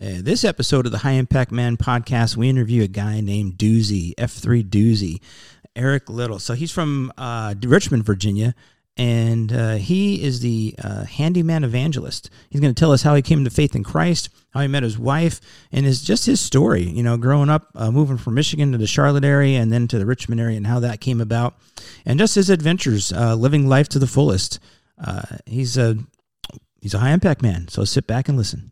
Uh, this episode of the High Impact Man podcast, we interview a guy named Doozy, F3 Doozy, Eric Little. So he's from uh, Richmond, Virginia, and uh, he is the uh, handyman evangelist. He's going to tell us how he came to faith in Christ, how he met his wife, and is just his story. You know, growing up, uh, moving from Michigan to the Charlotte area, and then to the Richmond area, and how that came about, and just his adventures, uh, living life to the fullest. He's a he's a high impact man. So sit back and listen.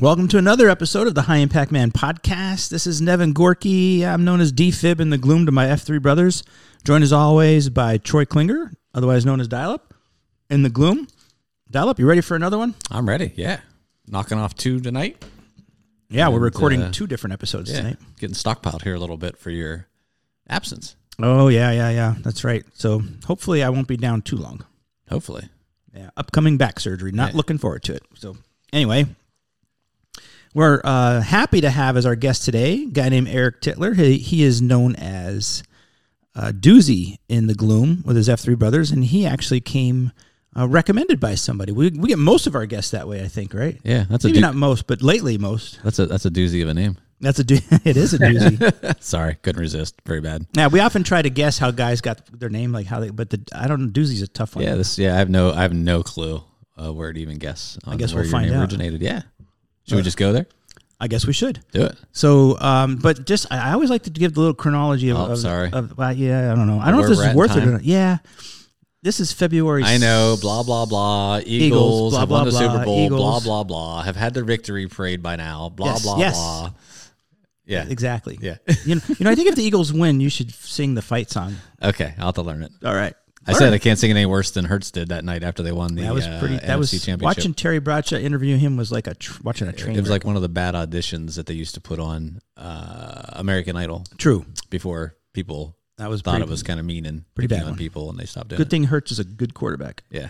Welcome to another episode of the High Impact Man podcast. This is Nevin Gorky. I'm known as D-Fib in the gloom to my F3 brothers. Joined as always by Troy Klinger, otherwise known as Dial Up, in the gloom. Dial Up, you ready for another one? I'm ready. Yeah, knocking off two tonight. Yeah, we're recording uh, two different episodes Yeah, tonight. getting stockpiled here a little bit for your absence. Oh, yeah, yeah, yeah. That's right. So hopefully I won't be down too long. Hopefully, Yeah, upcoming back surgery. Not Yeah. looking forward to it. So, anyway, we're uh, happy to have as our guest today a guy named Eric Titler. He, he is known as uh, Doozy in the Gloom with his F3 brothers, and he actually came uh, recommended by somebody. We, we get most of our guests that way, I think, right? yeah. That's a Maybe doo- not most, but lately most. that's a that's a doozy of a name. That's a do- it is a doozy. Sorry, couldn't resist. Very bad. now we often try to guess how guys got their name, like how they. But the I don't know. Doozy's a tough one. Yeah, this. Yeah, I have no I have no clue uh, where to even guess. On guess where we'll find out. originated. Yeah. Should we just go there? I guess we should. Do it. So, um, but just I I always like to give the little chronology of. Oh, of sorry. Of, well, yeah, I don't know. I don't know Where if this we're is at in worth it or time? not. Yeah, this is February. I know. Blah blah blah. Eagles, Eagles, blah, have blah, won the blah, Super Bowl. Blah Eagles. blah blah. Have had their victory parade by now. Blah Yes, blah yes. blah. Yeah. Exactly. Yeah. you know, you know. I think if the Eagles win, you should sing the fight song. okay, I'll have to learn it. All right. I said I can't sing it any worse than Hurts did that night after they won the That was uh, pretty. NFC That was championship. watching Terry Bradshaw interview him was like a tr- watching a train. It was like one of the bad auditions that they used to put on uh, American Idol true. before people That was thought pretty, it was kind of mean and pretty bad on one. people, and they stopped doing it. good it. thing. Hurts is a good quarterback. Yeah.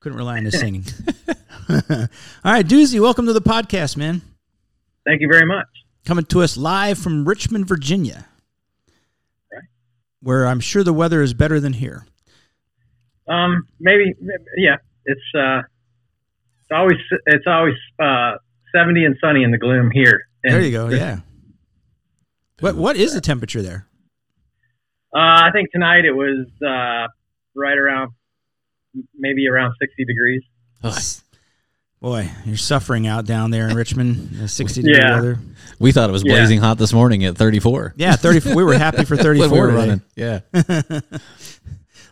Couldn't rely on his singing. All right, Doozy, welcome to the podcast, man. Thank you very much. coming to us live from Richmond, Virginia, where I'm sure the weather is better than here. Um, maybe, yeah, it's uh, it's always it's always uh, seventy and sunny in the gloom here. And there you go. Yeah. What what is the temperature there? Uh, I think tonight it was uh, right around maybe around sixty degrees. Boy, you're suffering out down there in Richmond. uh, 60 degree Yeah. weather. We thought it was Yeah. blazing hot this morning at 34. Yeah, 34. we were happy for 34. we were today. running. Yeah.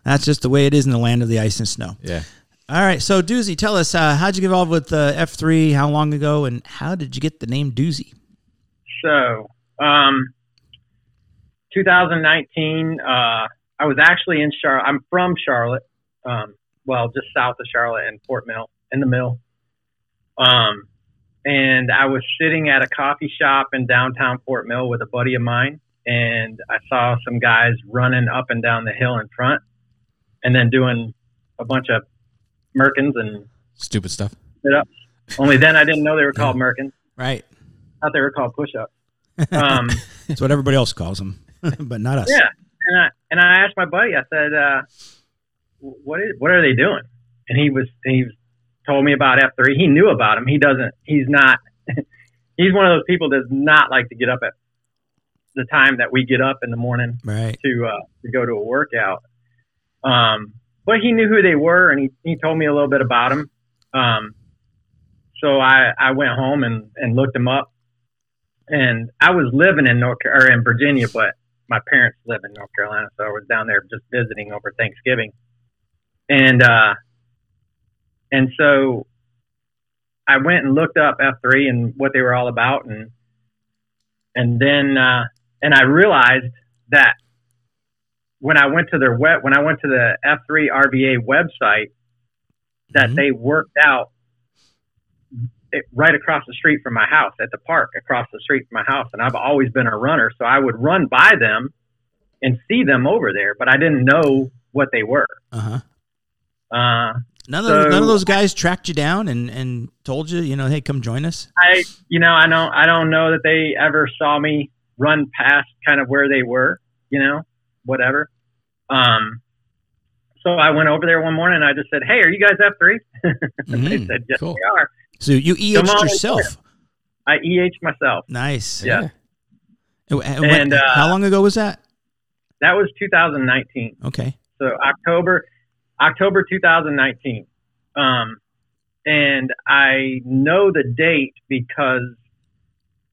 That's just the way it is in the land of the ice and snow. Yeah. All right, so Doozy, tell us uh, how'd you get involved with uh, F3? How long ago, and how did you get the name Doozy? So, um, 2019, uh, I was actually in Charlotte. I'm from Charlotte, um, well, just south of Charlotte in Fort Mill, in the mill. Um, and I was sitting at a coffee shop in downtown Fort Mill with a buddy of mine, and I saw some guys running up and down the hill in front, and then doing a bunch of merkins and Stupid stuff. sit ups. Only then I didn't know they were called merkins. Right. I thought they were called push ups. Um, That's what everybody else calls them, but not us. Yeah, and I and I asked my buddy. I said, uh, "What is? What are they doing?" And he was he told me about F three. He knew about him. He doesn't. He's not. he's one of those people that does not like to get up at the time that we get up in the morning Right. to uh, to go to a workout. Um, but he knew who they were, and he, he told me a little bit about them. Um, so I, I went home and, and looked them up, and I was living in North or in Virginia, but my parents live in North Carolina, so I was down there just visiting over Thanksgiving, and uh, and so I went and looked up F three and what they were all about, and and then uh, and I realized that when I went to their web when I went to the F3 RVA website, that Mhm. they worked out it, right across the street from my house at the park across the street from my house. And I've always been a runner, so I would run by them and see them over there, but I didn't know what they were. Uh huh. Uh, None of those, none of those guys tracked you down and, and told you, you know, hey, come join us. I, you know, I don't, I don't know that they ever saw me run past kind of where they were, you know, whatever. Um, so I went over there one morning and I just said, Hey, are you guys F three? they Mhm. said, Yes, Cool. we are. So you EH'd yourself. I EH myself. Nice. Yeah. And, and And, uh, how long ago was that? That was 2019. Okay. So October, October 2019. Um, and I know the date because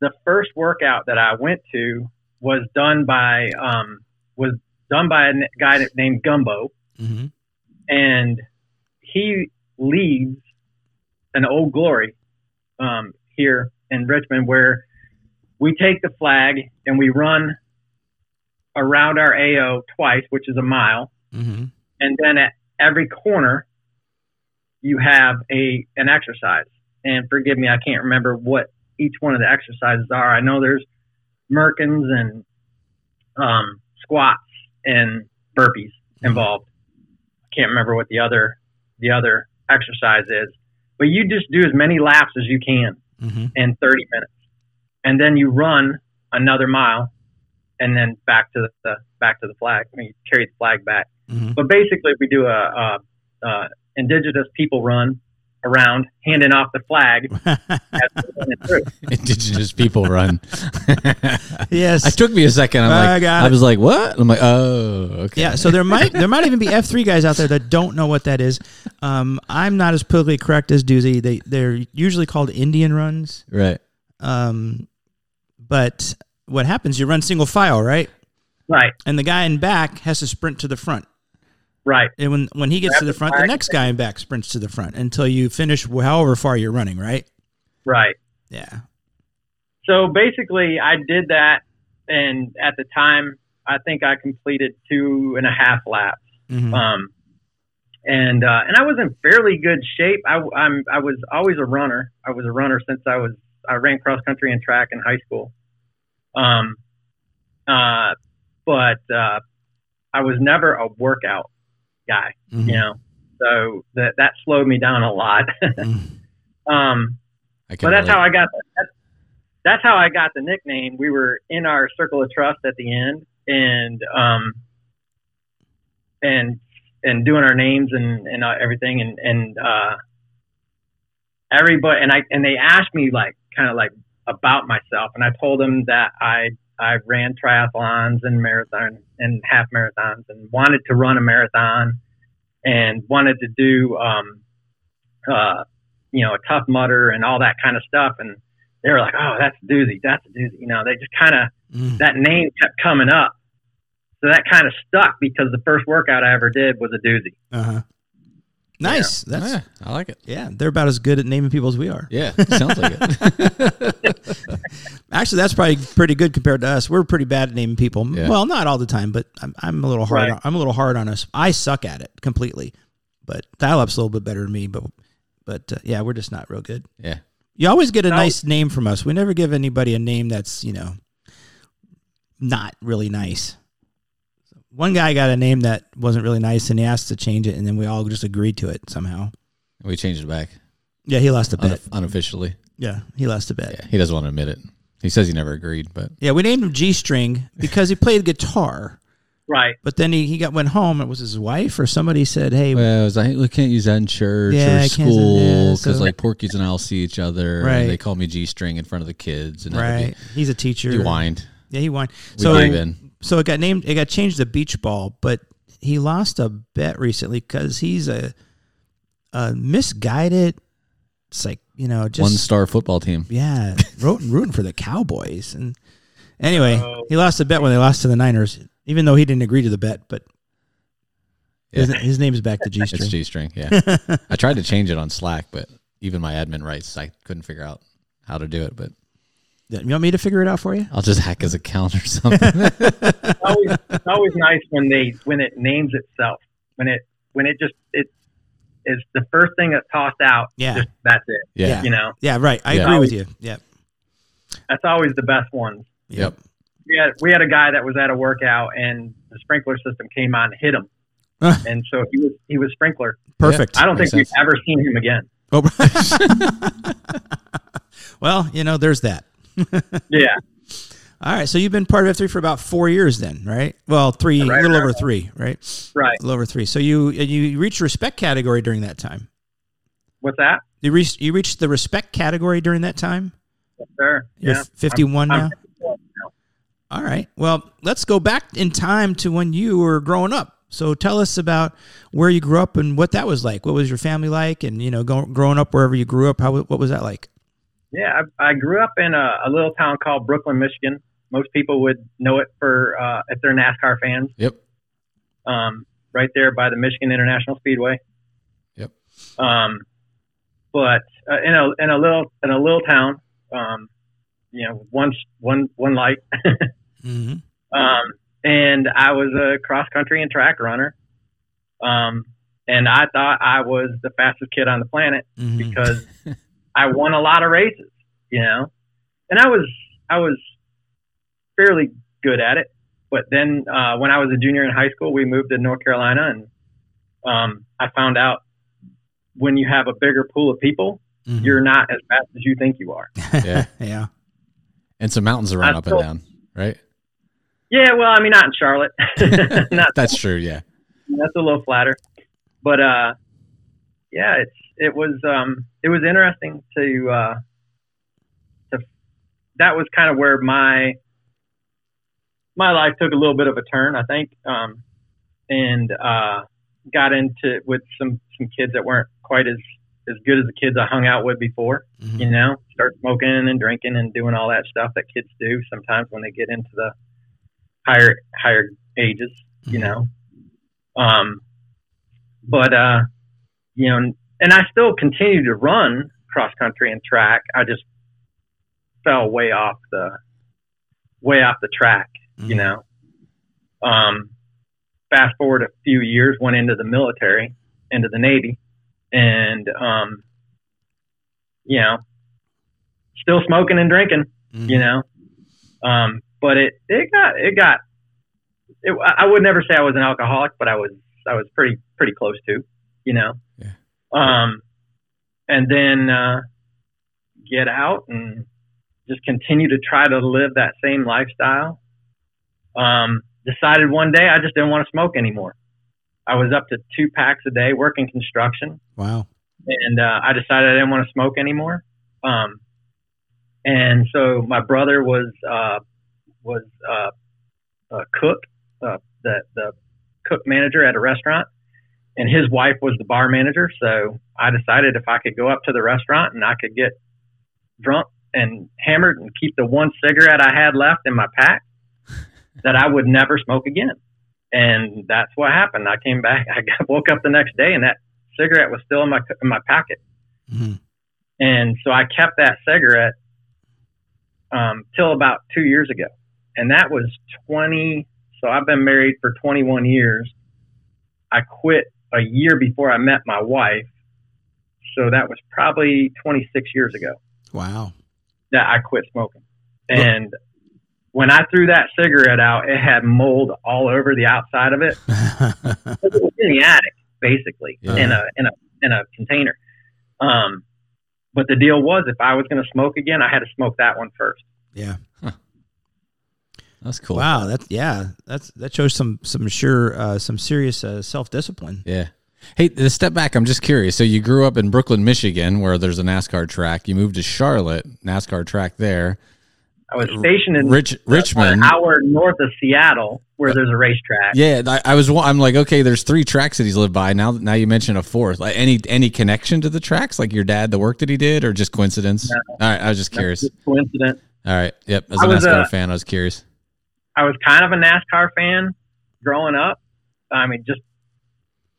the first workout that I went to was done by um, was done by a guy named Gumbo, hmm and he leads an Old Glory um, here in Richmond where we take the flag and we run around our AO twice, which is a mile. Hmm and then at every corner you have a an exercise. And forgive me i can't remember what each one of the exercises are. I know there's merkins and um, squats and burpees involved. I can't remember what the other the other exercise is. But you just do as many laps as you can hmm in 30 minutes. And then you run another mile and then back to the back to the flag I mean, you carry the flag back hmm but basically, we do a, a, a indigenous people run around handing off the flag as we're running through. Indigenous people run. yes. It took me a second. I'm I like, got I was like, what? I'm like, oh, okay. Yeah, so there might there might even be F three guys out there that don't know what that is. Um, I'm not as politically correct as Doozy. They they're usually called Indian runs. right. Um, but what happens? You run single file, right? Right, And the guy in back has to sprint to the front. Right, And when when he gets to the front, the next guy in back sprints to the front until you finish however far you're running, right? right. Yeah. So basically, I did that, and at the time, I think I completed two and a half laps. Mhm. Um, and uh, and I was in fairly good shape. I, I'm I was always a runner. I was a runner since I was I ran cross country and track in high school. Um, uh, but uh, I was never a workout guy, Mhm. you know. So that that slowed me down a lot. Mhm. um, but that's relate. how I got that's, that's how I got the nickname. We were in our circle of trust at the end, and um, and and doing our names and and uh, everything, and and uh, everybody and I and they asked me like kind of like about myself, and I told them that I I ran triathlons and marathon and half marathons, and wanted to run a marathon, and wanted to do um, uh, you know, a Tough Mudder and all that kind of stuff. And they were like, oh, that's a doozy. That's a doozy. You know, they just kind of, Mhm. that name kept coming up. So that kind of stuck because the first workout I ever did was a doozy. Uh-huh. Nice. That's yeah, I like it. yeah, they're about as good at naming people as we are. Yeah, sounds like it. Actually, that's probably pretty good compared to us. We're pretty bad at naming people. Yeah. Well, not all the time, but I'm, I'm a little hard. Right. On, I'm a little hard on us. I suck at it completely, but dial up's a little bit better than me. But but uh, yeah, we're just not real good. Yeah. You always get a No. nice name from us. We never give anybody a name that's you know not really nice. One guy got a name that wasn't really nice, and he asked to change it, and then we all just agreed to it somehow. We changed it back Yeah, he lost a bet. unof- unofficially. yeah, he lost a bet. Yeah, he doesn't want to admit it. He says he never agreed, but Yeah, we named him G String because he played guitar. Right. But then he, he got went home. It was his wife or somebody said, "Hey, well, I was like, we can't use that in church Yeah, I or can't say- school yeah, because so- like Porky's and I'll see each other. Right. They call me G string in front of the kids, and that'd right? He's a teacher." Be, he whined. Yeah, he whined. We So gave in. So it got named. It got changed to beach ball, but he lost a bet recently because he's a, a misguided. It's like you know, just One star football team. yeah, rooting, rooting for the Cowboys. And anyway, Oh. he lost a bet when they lost to the Niners, even though he didn't agree to the bet. But his, Yeah. his name's back to G It's string. G string. Yeah. I tried to change it on Slack, but even my admin rights, I couldn't figure out how to do it. But You want me to figure it out for you? I'll just hack his account or something. It's always, it's always nice when they, when it names itself, when it, when it just, it, is the first thing that's tossed out. Yeah. just, that's it. Yeah. You know, Yeah, right. I Yeah. agree with you. Yep. that's always the best ones. Yep. We had we had a guy that was at a workout and the sprinkler system came on and hit him, and so he was he was sprinkler. Perfect. I don't think sense. we've ever seen him again. Oh. well, you know, there's that. Yeah, All right. So you've been part of F3 for about four years then, right? Well, three, a little around over three, right? right. A little over three. So you you reached respect category during that time. What's that? You reached you reached the respect category during that time. Yes, sir. You're yeah. 51 I'm- now. I'm 51 now. All right. Well, let's go back in time to when you were growing up. So tell us about where you grew up and what that was like. What was your family like? And you know, go, growing up wherever you grew up, how what was that like? Yeah, I, I grew up in a, a little town called Brooklyn, Michigan. Most people would know it for uh, if they're NASCAR fans. Yep. Um, right there by the Michigan International Speedway. Yep. Um, but uh, in a in a little in a little town, um, you know, one one one light. Mm-hmm. um, and I was a cross country and track runner. Um, and I thought I was the fastest kid on the planet Mm-hmm. because I won a lot of races, you know, and I was I was fairly good at it. But then uh, when I was a junior in high school, we moved to North Carolina, and um, I found out when you have a bigger pool of people, Mhm. you're not as fast as you think you are. Yeah. yeah. And some mountains to run I up and down, right? Yeah, well, I mean, not in Charlotte, not That's true. Yeah. that's a little flatter, but uh, yeah, it's it was um it was interesting to uh to that was kind of where my my life took a little bit of a turn, I think, um, and uh, got into with some some kids that weren't quite as as good as the kids I hung out with before. Mhm. You know, start smoking and drinking and doing all that stuff that kids do sometimes when they get into the higher higher ages. You Mhm. know, um, but uh, you know, and I still continue to run cross country and track. I just fell way off the way off the track you Mhm. know. Um, fast forward a few years, went into the military, into the Navy, and um, you know, still smoking and drinking, Mhm. you know. Um, but it it got it got. It, I would never say I was an alcoholic, but I was I was pretty pretty close to, you know. Yeah. Um, and then uh, get out and just continue to try to live that same lifestyle um, decided one day I just didn't want to smoke anymore. I was up to two packs a day working construction, Wow. and uh, I decided I didn't want to smoke anymore. Um, and so my brother was uh, was uh, a cook, uh, the the cook manager at a restaurant, and his wife was the bar manager. So I decided if I could go up to the restaurant and I could get drunk and hammered and keep the one cigarette I had left in my pack, that I would never smoke again. And that's what happened. I came back. I got, woke up the next day, and that cigarette was still in my in my pocket. Mhm. And so I kept that cigarette um, till about two years ago, and that was twenty. So I've been married for twenty one years. I quit a year before I met my wife, so that was probably twenty six years ago Wow. that I quit smoking. And when I threw that cigarette out, it had mold all over the outside of it. It was in the attic, basically, Yeah. in a in a in a container. Um, but the deal was, if I was going to smoke again, I had to smoke that one first. yeah. That's cool. Wow. That's yeah. That's that shows some some sure uh, some serious uh, self discipline. Yeah. Hey, to step back, I'm just curious. So you grew up in Brooklyn, Michigan, where there's a NASCAR track. You moved to Charlotte, NASCAR track there. I was stationed in Rich Richmond. an hour north of Seattle, where there's a racetrack. Yeah, I, I was. I'm like, okay, there's three tracks that he's lived by. Now, now you mention a fourth. Like any any connection to the tracks, like your dad, the work that he did, or just coincidence? All right, I was just curious. Just coincidence. All right, yep. As I a was, NASCAR uh, fan, I was curious. I was kind of a NASCAR fan growing up. I mean, just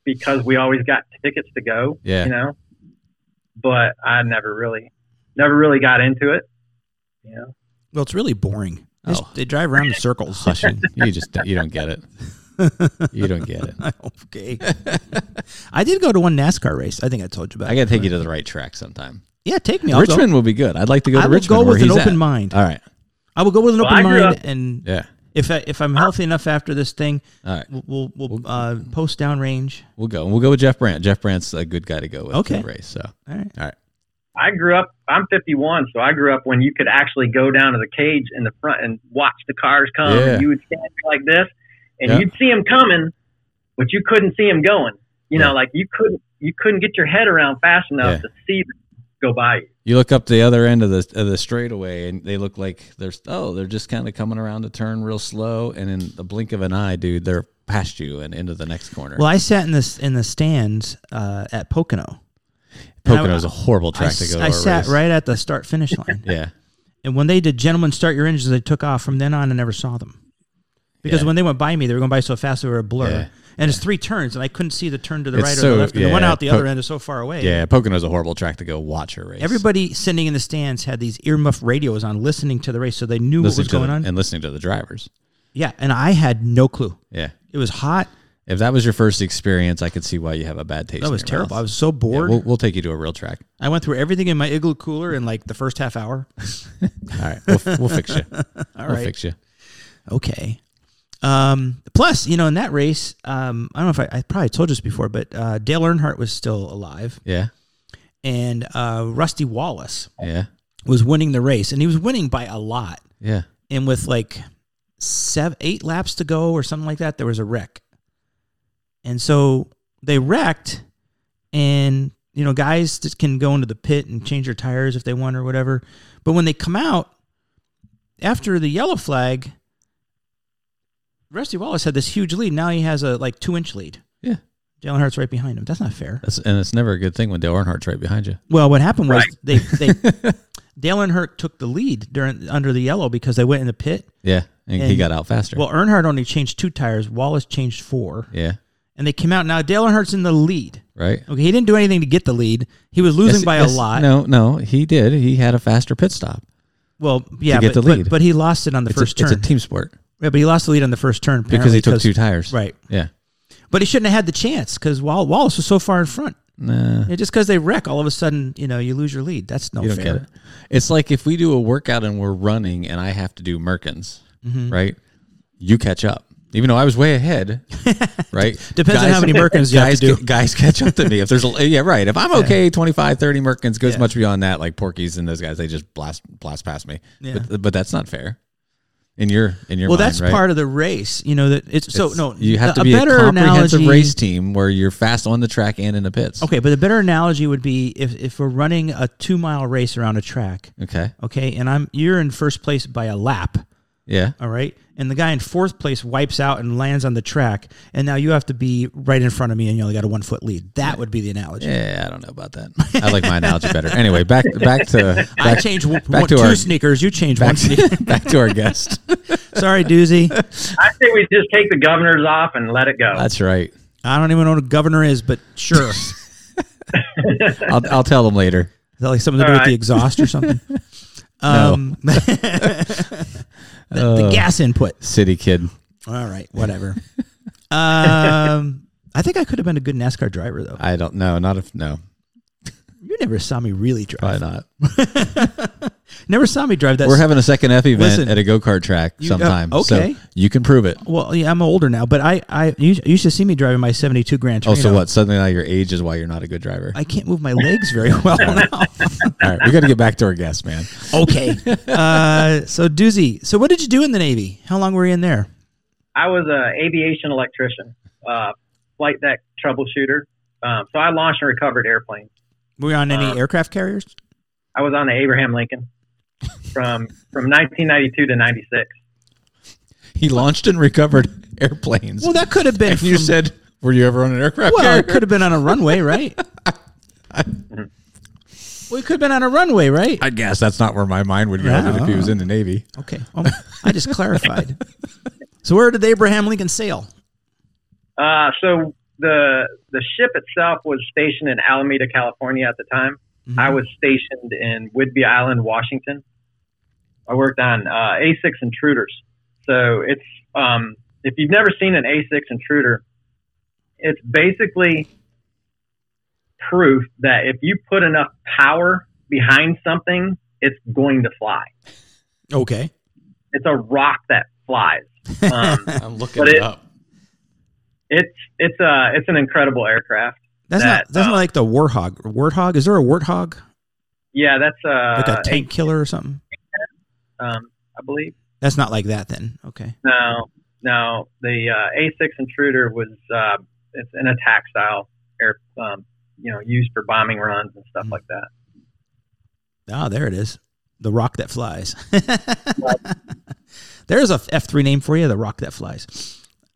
because we always got tickets to go, Yeah. you know. But I never really, never really got into it. You know, Well, it's really boring. They, Oh. they drive around in circles. Hush, you you just you don't get it. You don't get it. okay. I did go to one NASCAR race. I think I told you about. I got to take you to the right track sometime. Yeah, take me. I'll Richmond Go. will be good. I'd like to go I to will Richmond. go with an open at. mind. All right. I will go with an Well, open mind, up- and Yeah. If I, if I'm healthy enough after this thing, All right. we'll we'll, we'll uh, post downrange. We'll go. We'll go with Jeff Brandt. Jeff Brandt's a good guy to go with Okay. the race. So All right. all right. I grew up. I'm 51, so I grew up when you could actually go down to the cage in the front and watch the cars come. Yeah. And you would stand there like this, and Yeah. you'd see them coming, but you couldn't see them going. You Yeah. know, like you couldn't you couldn't get your head around fast enough Yeah. to see them go by you. You look up the other end of the of the straightaway, and they look like they're oh they're just kind of coming around the turn real slow, and in the blink of an eye, dude, they're past you and into the next corner. Well, I sat in this in the stands uh, at Pocono. Pocono is a horrible I, track to go. To I a sat race. right at the start finish line, Yeah, and when they did "Gentlemen, Start Your Engines," they took off. From then on, I never saw them because Yeah. when they went by me, they were going by so fast they were a blur. Yeah. And it's three turns, and I couldn't see the turn to the It's right or so- the left. And the one out the Po- other end is so far away. yeah. Pocono's a horrible track to go watch a race. Everybody sitting in the stands had these earmuff radios on, listening to the race, so they knew listening what was going the- on. and listening to the drivers. yeah, and I had no clue. Yeah, It was hot. if that was your first experience, I could see why you have a bad taste. That was terrible. I was so Yeah, bored. we'll, we'll take you to a real track. I went through everything in my igloo cooler in like the first half hour. All right, we'll, we'll fix you. All we'll right. fix you. Okay. Um, plus, you know, in that race, um, I don't know if I, I probably told you this before, but uh, Dale Earnhardt was still alive, Yeah, and uh, Rusty Wallace yeah, was winning the race, and he was winning by a lot. yeah. And with like seven, eight laps to go or something like that, there was a wreck. And so they wrecked, and you know, guys just can go into the pit and change their tires if they want or whatever. But when they come out after the yellow flag, Rusty Wallace had this huge lead. Now he has a like two inch lead. Yeah. Dale Earnhardt's right behind him. That's not fair. That's, and it's never a good thing when Dale Earnhardt's right behind you. Well, what happened was Right. they they Dale Earnhardt took the lead during under the yellow because they went in the pit. Yeah, and, he got out faster. Well, Earnhardt only changed two tires. Wallace changed four, yeah, and they came out. Now Dale Earnhardt's in the lead. right. Okay, he didn't do anything to get the lead. He was losing Yes, by yes, a lot. No, no, he did. He had a faster pit stop. Well, yeah, get but, the but- lead. But, he lost it on the It's, first a, it's a team sport yeah, but he lost the lead on the first turn because he took two tires. Right, Yeah. but he shouldn't have had the chance because Wallace was so far in front. Nah, Yeah, just because they wreck, all of a sudden, you know, you lose your lead. That's no you fair. it. It's like if we do a workout and we're running and I have to do Merkins, Mm-hmm. right? You catch up. Even though I was way ahead, right? Depends on how many Merkins you have guys, to do. guys catch up to me. If there's a, yeah, right. If I'm okay, 25, 30 Merkins goes Yeah. much beyond that. Like Porky's and those guys, they just blast, blast past me. Yeah. But, but that's not fair. In your, in your Well, mind, that's right? part of the race. You know that it's so no. you have to a be a better comprehensive analogy, race team where you're fast on the track and in the pits. Okay, but the better analogy would be if if we're running a two mile race around a track. Okay. Okay, and I'm you're in first place by a lap. Yeah. All right, and the guy in fourth place wipes out and lands on the track, and now you have to be right in front of me, and you only got a one foot lead. That would be the analogy. Yeah, I don't know about that. I like my analogy better. Anyway, back back to I back, change one, back two our sneakers. You change back one sneaker. to, back to our guest. Sorry, Doozy. I say we just take the governors off and let it go. That's right. I don't even know what a governor is, but sure. I'll I'll tell them later. Is that like something to do All with the exhaust or something? No. Um, The, the gas input. City kid. All right, whatever. um, I think I could have been a good NASCAR driver, though. I don't know. Not if no. You never saw me really drive. Probably not. Never saw me drive that. We're having a second F event Listen, at a go kart track you- sometime. uh, okay. So you can prove it. well, yeah, I'm older now, but I, I you you used to see me driving my '72 Grand Oh, so what? Suddenly now your age is why you're not a good driver. I can't move my legs very well now. All right, we got to get back to our guest, man. okay. Uh, so Doozy, so what did you do in the Navy? How long were you in there? I was a aviation electrician, uh, flight deck troubleshooter. Um, so I launched and recovered airplanes. Were you on any Uh, aircraft carriers? I was on the Abraham Lincoln from from 1992 to 96. He launched and recovered airplanes. Well, that could have been. and you said, "Were you ever on an aircraft carrier? well, carrier?" it could have been on a runway, right? well, it could have been on a runway, right? I guess that's not where my mind would go Yeah. if he was in the Navy. Okay. Well, I just clarified. So where did the Abraham Lincoln sail? Uh, so the the ship itself was stationed in Alameda, California at the time. Mm-hmm. I was stationed in Whidbey Island, Washington. I worked on uh, A6 intruders. So it's um, if you've never seen an A6 intruder, it's basically proof that if you put enough power behind something, it's going to fly. Okay. It's a rock that flies. Um, I'm looking But it, it- up. It's it's a it's an incredible aircraft. That's That, not that's uh, not like the warthog. Warthog? Is there a warthog? Yeah, that's uh, Like a tank killer or something? um, I believe. That's not like that then. Okay. No, no. The uh, A6 Intruder was uh, it's an attack style air, um, you know, used for bombing runs and stuff Mm. like that. Ah, there it is. The rock that flies. There's a F three name for you, the rock that flies.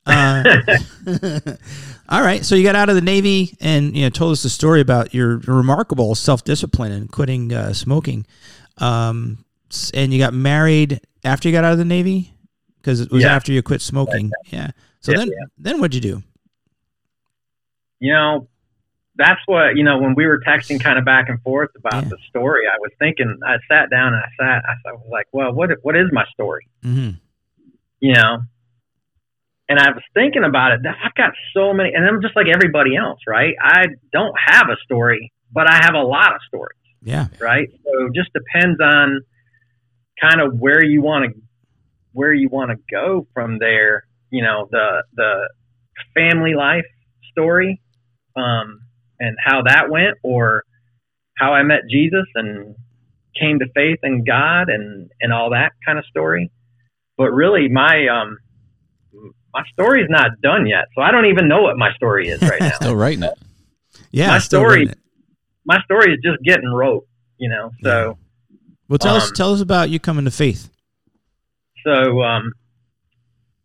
Uh, all right, so you got out of the Navy and you know told us the story about your remarkable self discipline and quitting uh, smoking, um, and you got married after you got out of the Navy because it was Yeah. after you quit smoking. Yeah. So Yeah, then, yeah. then what'd you do? You know, that's what you know when we were texting kind of back and forth about the story. I was thinking. I sat down and I sat. I was like, well, what what is my story? Mm-hmm. you know. And I was thinking about it. that I've got so many, and I'm just like everybody else, right? I don't have a story, but I have a lot of stories, Yeah. right? So it just depends on kind of where you want to where you want to go from there. You know, the the family life story, um, and how that went, or how I met Jesus and came to faith in God and and all that kind of story. But really, my um, my story's not done yet, so I don't even know what my story is right now. Still writing it. Yeah. My story- my story is just getting wrote, you know. So Well, tell us um, tell us about you coming to faith. so um,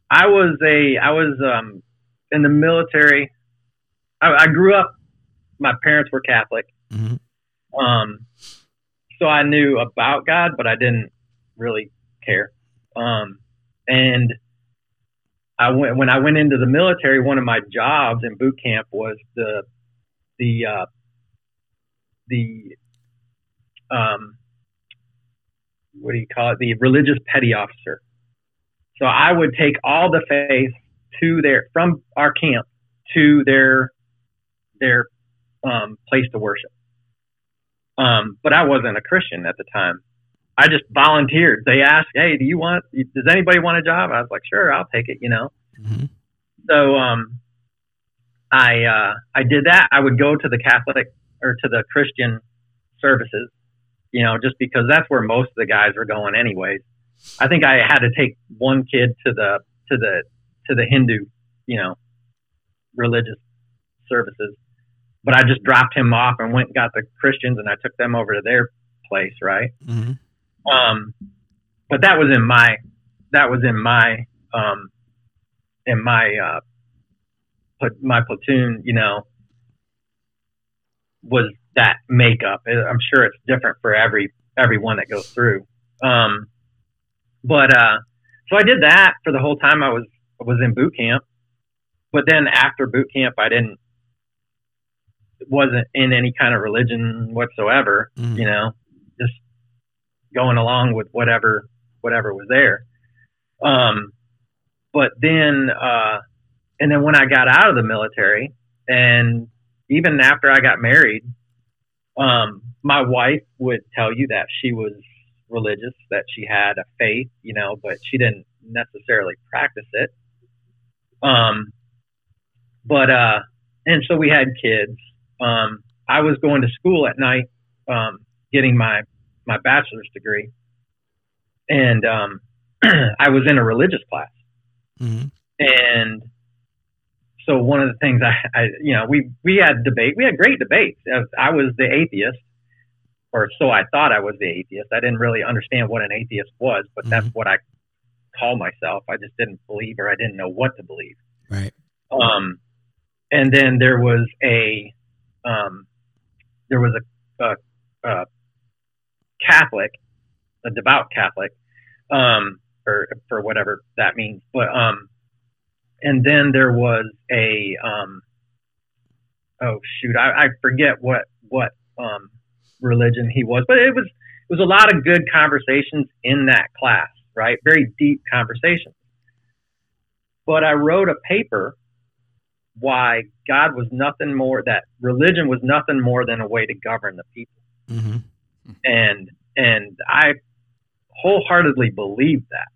I was a I was um, in the military. I, I grew up. My parents were Catholic, hmm um, so I knew about God, but I didn't really care. Um, and I went when I went into the military. One of my jobs in boot camp was the the uh, the um, what do you call it? The religious petty officer. So I would take all the faith to their from our camp to their their um, place to worship. Um, but I wasn't a Christian at the time. I just volunteered. They asked, "Hey, do you want? Does anybody want a job?" I was like, "Sure, I'll take it." You know. hmm So um, I uh, I did that. I would go to the Catholic or to the Christian services, you know, just because that's where most of the guys were going, anyways. I think I had to take one kid to the to the to the Hindu, you know, religious services, but I just dropped him off and went and got the Christians, and I took them over to their place, right? hmm Um, but that was in my that was in my um, in my uh, put my platoon. You know, was that makeup? I'm sure it's different for every everyone that goes through. Um, but uh, so I did that for the whole time I was was in boot camp. But then after boot camp, I didn't wasn't in any kind of religion whatsoever Mhm. you know, going along with whatever whatever was there. Um, but then, uh, and then when I got out of the military, and even after I got married, um, my wife would tell you that she was religious, that she had a faith, you know, but she didn't necessarily practice it. Um, but uh, and so we had kids. Um, I was going to school at night, um, getting my my bachelor's degree, and um, I was in a religious class. hmm And so one of the things I, I, you know, we we had debate. We had great debates. I was the atheist, or so I thought I was the atheist. I didn't really understand what an atheist was, but that's what I call myself. I just didn't believe, or I didn't know what to believe. Right. Um, and then there was a, um, there was a, a, a Catholic, a devout Catholic, um, or for whatever that means. But um, and then there was a, um, oh shoot, I, I forget what what um, religion he was, but it was it was a lot of good conversations in that class, right? Very deep conversations. but I wrote a paper why God was nothing more that religion was nothing more than a way to govern the people. Hmm And and I wholeheartedly believed that.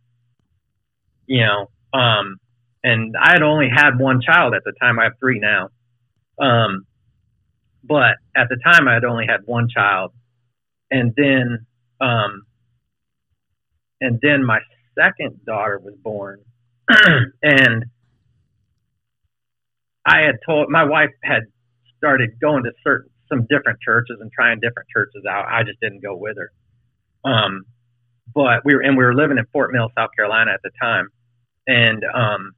You know, um and I had only had one child at the time. I have three now. Um but at the time I had only had one child. And then um and then my second daughter was born. and I had told my wife had started going to certain some different churches and trying different churches out. I just didn't go with her. Um, but we were and we were living in Fort Mill, South Carolina at the time, and um,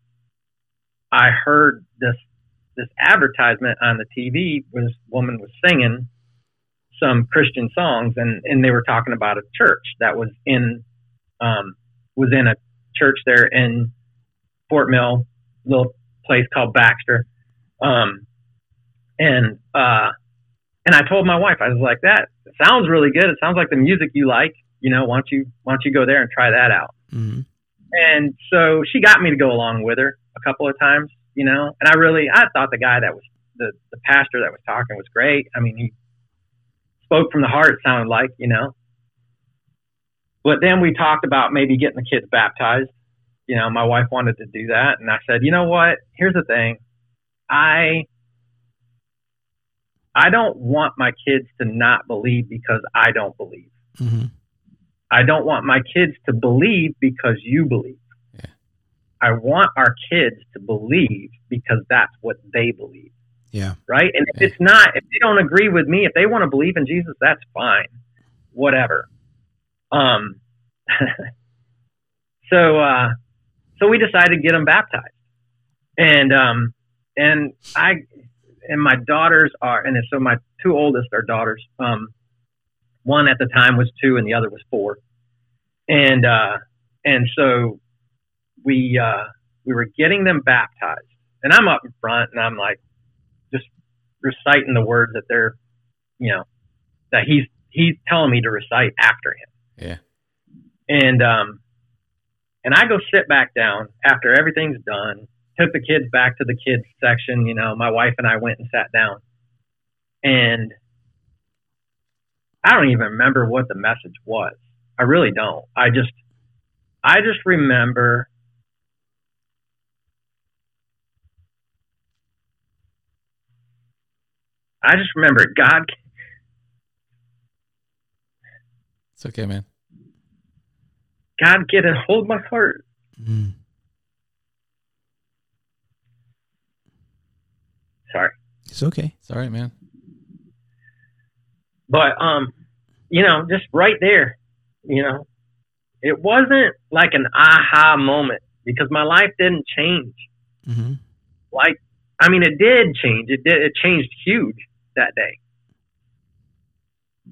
I heard this this advertisement on the TV. Was woman was singing some Christian songs, and and they were talking about a church that was in um, was in a church there in Fort Mill, little place called Baxter. Um, and uh, and I told my wife, I was like, that sounds really good. It sounds like the music you like. You know, why don't you why don't you go there and try that out? hmm And so she got me to go along with her a couple of times. You know, and I really I thought the guy that was the the pastor that was talking was great. I mean, he spoke from the heart. It sounded like you know. But then we talked about maybe getting the kids baptized. You know, my wife wanted to do that, and I said, you know what? Here's the thing. I I don't want my kids to not believe because I don't believe. hmm I don't want my kids to believe because you believe. Yeah. I want our kids to believe because that's what they believe, Yeah. right? And if Yeah. it's not, if they don't agree with me, if they want to believe in Jesus, that's fine, whatever. Um, so, uh, so we decided to get them baptized, and um, and I and my daughters are, and so my two oldest are daughters. Um, one at the time was two, and the other was four, and uh, and so we uh, we were getting them baptized, and I'm up in front, and I'm like just reciting the words that they're, you know, that he's he's telling me to recite after him Yeah. and um and I go sit back down after everything's done. Took the kids back to the kids section. You know, my wife and I went and sat down, and I don't even remember what the message was. I really don't. I just, I just remember. I just remember God It's okay, man. God get a hold of my heart. Mm. Sorry. It's okay. It's all right, man. But um, you know, just right there, you know, it wasn't like an aha moment because my life didn't change. hmm Like, I mean, it did change. It did. It changed huge that day.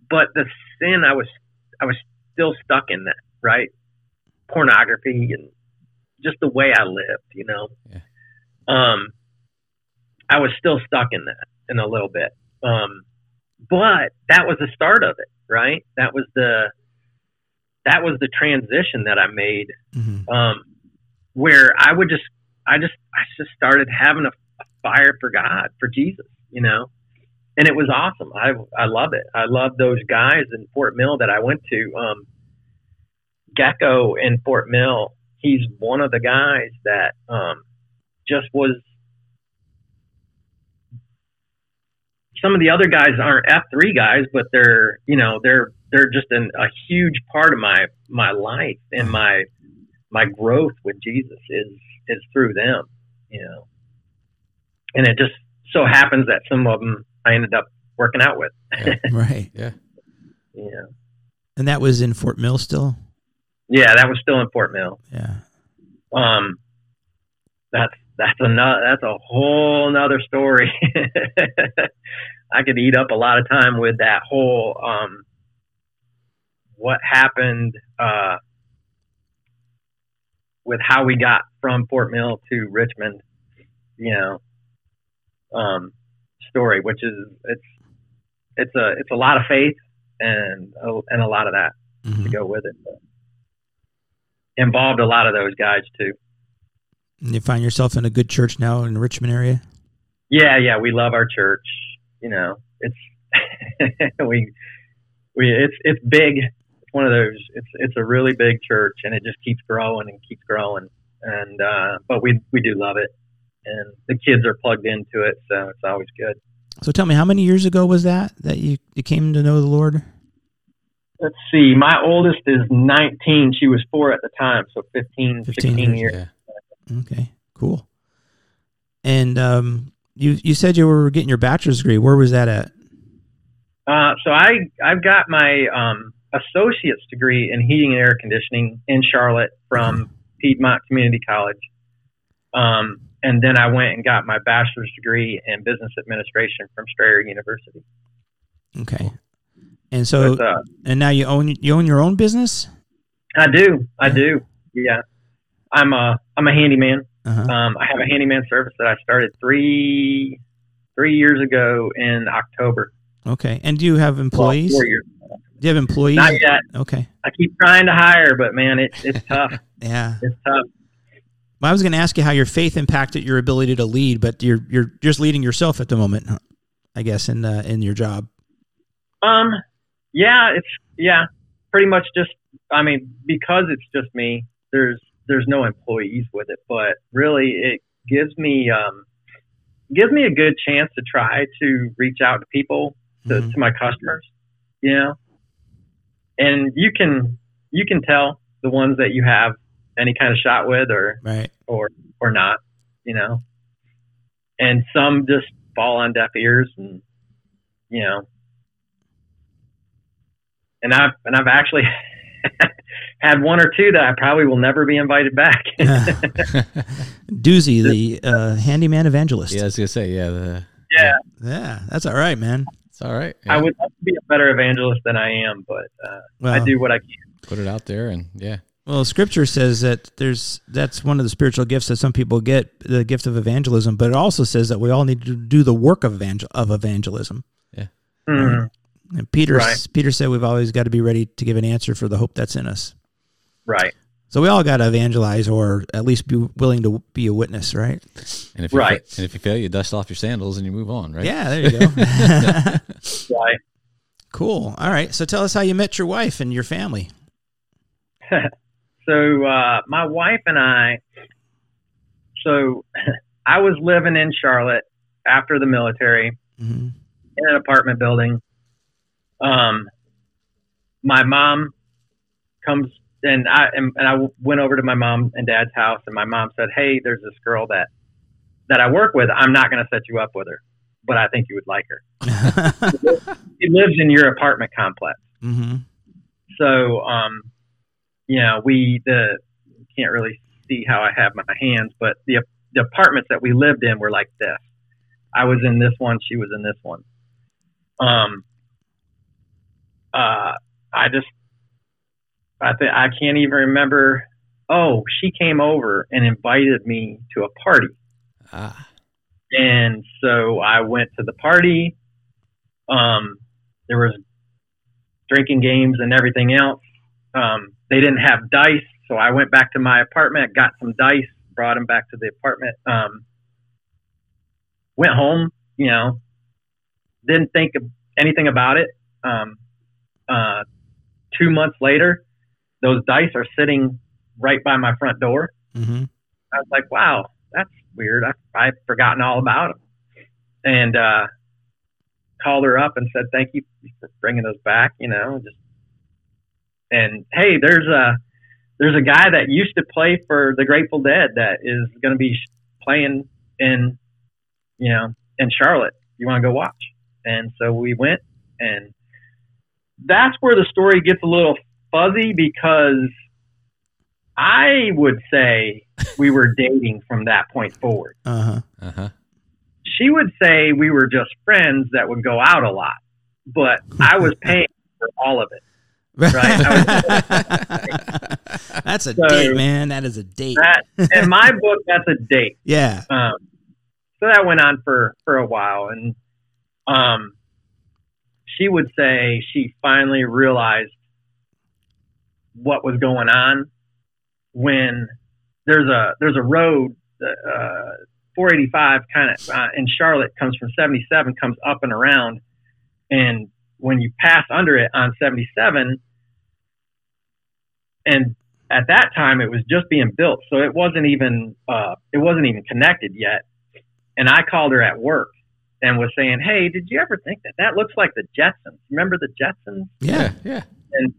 But the sin, I was, I was still stuck in that, right? Pornography and just the way I lived, you know. Yeah. Um, I was still stuck in that in a little bit. Um, but that was the start of it, right? That was the that was the transition that I made hmm um, where I would just, I just, I just started having a, a fire for God, for Jesus, you know, and it was awesome. I, I love it. I love those guys in Fort Mill that I went to. Um, Gecko in Fort Mill, he's one of the guys that um, just was. Some of the other guys aren't F three guys, but they're you know they're they're just an, a huge part of my my life and my my growth with Jesus is is through them, you know. And it just so happens that some of them I ended up working out with, Right. Yeah. you know. And that was in Fort Mill still? Yeah, that was still in Fort Mill. Yeah. Um, that's that's another that's a whole nother story. I could eat up a lot of time with that whole um, what happened uh, with how we got from Fort Mill to Richmond, you know, um, story, which is it's it's a it's a lot of faith and a, and a lot of that Mhm. to go with it. But involved a lot of those guys too. And you find yourself in a good church now in the Richmond area. Yeah, yeah, we love our church. You know, it's we we it's it's big. It's one of those. It's it's a really big church, and it just keeps growing and keeps growing. And uh, but we we do love it, and the kids are plugged into it, so it's always good. So tell me, how many years ago was that that you, you came to know the Lord? Let's see. My oldest is 19. She was four at the time, so 15, 15 16 years, years. Yeah. Okay, cool. And um, you you said you were getting your bachelor's degree. Where was that at? Uh, so I I've got my um, associate's degree in heating and air conditioning in Charlotte from Piedmont Community College. Um, and then I went and got my bachelor's degree in business administration from Strayer University. Okay. And so, But, uh, and now you own you own your own business. I do, I do, yeah. I'm a I'm a handyman. Uh-huh. Um, I have a handyman service that I started three three years ago in October. Okay. And do you have Well, employees? four years. do you have employees? Not yet. Okay. I keep trying to hire, but man, it's it's tough. Yeah. It's tough. Well, I was going to ask you how your faith impacted your ability to lead, but you're you're just leading yourself at the moment. I guess, in uh, in your job. Um, yeah, it's yeah, pretty much just. I mean, because it's just me. There's there's no employees with it, but really, it gives me um gives me a good chance to try to reach out to people to, Mhm. to my customers. You know, and you can you can tell the ones that you have any kind of shot with or Right. or or not. You know, and some just fall on deaf ears and you know and I've and I've actually had one or two that I probably will never be invited back. Doozy, the uh, handyman evangelist. Yeah, I was gonna say, yeah, the, yeah, Yeah, that's all right, man. it's all right. I would love to be a better evangelist than I am, but uh, Well, I do what I can. put it out there, and yeah, Well, Scripture says that there's that's one of the spiritual gifts that some people get, the gift of evangelism. But it also says that we all need to do the work of evangel- of evangelism. Mhm. And Peter Right. Peter said we've always got to be ready to give an answer for the hope that's in us. Right. So we all got to evangelize, or at least be willing to be a witness, right? and if you Right. fa- and if you fail, you dust off your sandals and you move on, right? Yeah, there you go. Right. cool. All right. So tell us how you met your wife and your family. So uh, my wife and I, so I was living in Charlotte after the military hmm in an apartment building. Um, my mom comes and I and, and I went over to my mom and dad's house, and my mom said, "Hey, there's this girl that that I work with. I'm not going to set you up with her, but I think you would like her. She lives in your apartment complex, hmm so um, you know, we the can't really see how I have my hands, but the the apartments that we lived in were like this. I was in this one, she was in this one. Um, uh, I just, I think I can't even remember. Oh, she came over and invited me to a party, Ah, and so I went to the party. Um, there was drinking games and everything else. Um, they didn't have dice, so I went back to my apartment, got some dice, brought them back to the apartment. Um, went home, you know, didn't think of anything about it. Um, uh, two months later, those dice are sitting right by my front door. hmm I was like, wow, that's weird. I, I've forgotten all about them. And uh, called her up and said, thank you for bringing those back, you know, just and hey, there's a there's a guy that used to play for the Grateful Dead that is going to be playing in you know in Charlotte. You want to go watch? And so we went, and that's where the story gets a little fuzzy because I would say we were dating from that point forward. Uh huh. uh huh. She would say we were just friends that would go out a lot, but I was paying for all of it. Right. That's a So- date, man. That is a date. That, in my book, that's a date. yeah. Um, so that went on for for a while, and um, she would say she finally realized what was going on when there's a there's a road uh, 485 kind of uh, in Charlotte comes from 77, comes up and around, and when you pass under it on 77, and at that time it was just being built, so it wasn't even uh, it wasn't even connected yet. And I called her at work and was saying, "Hey, did you ever think that that looks like the Jetsons? Remember the Jetsons?" Yeah. yeah. And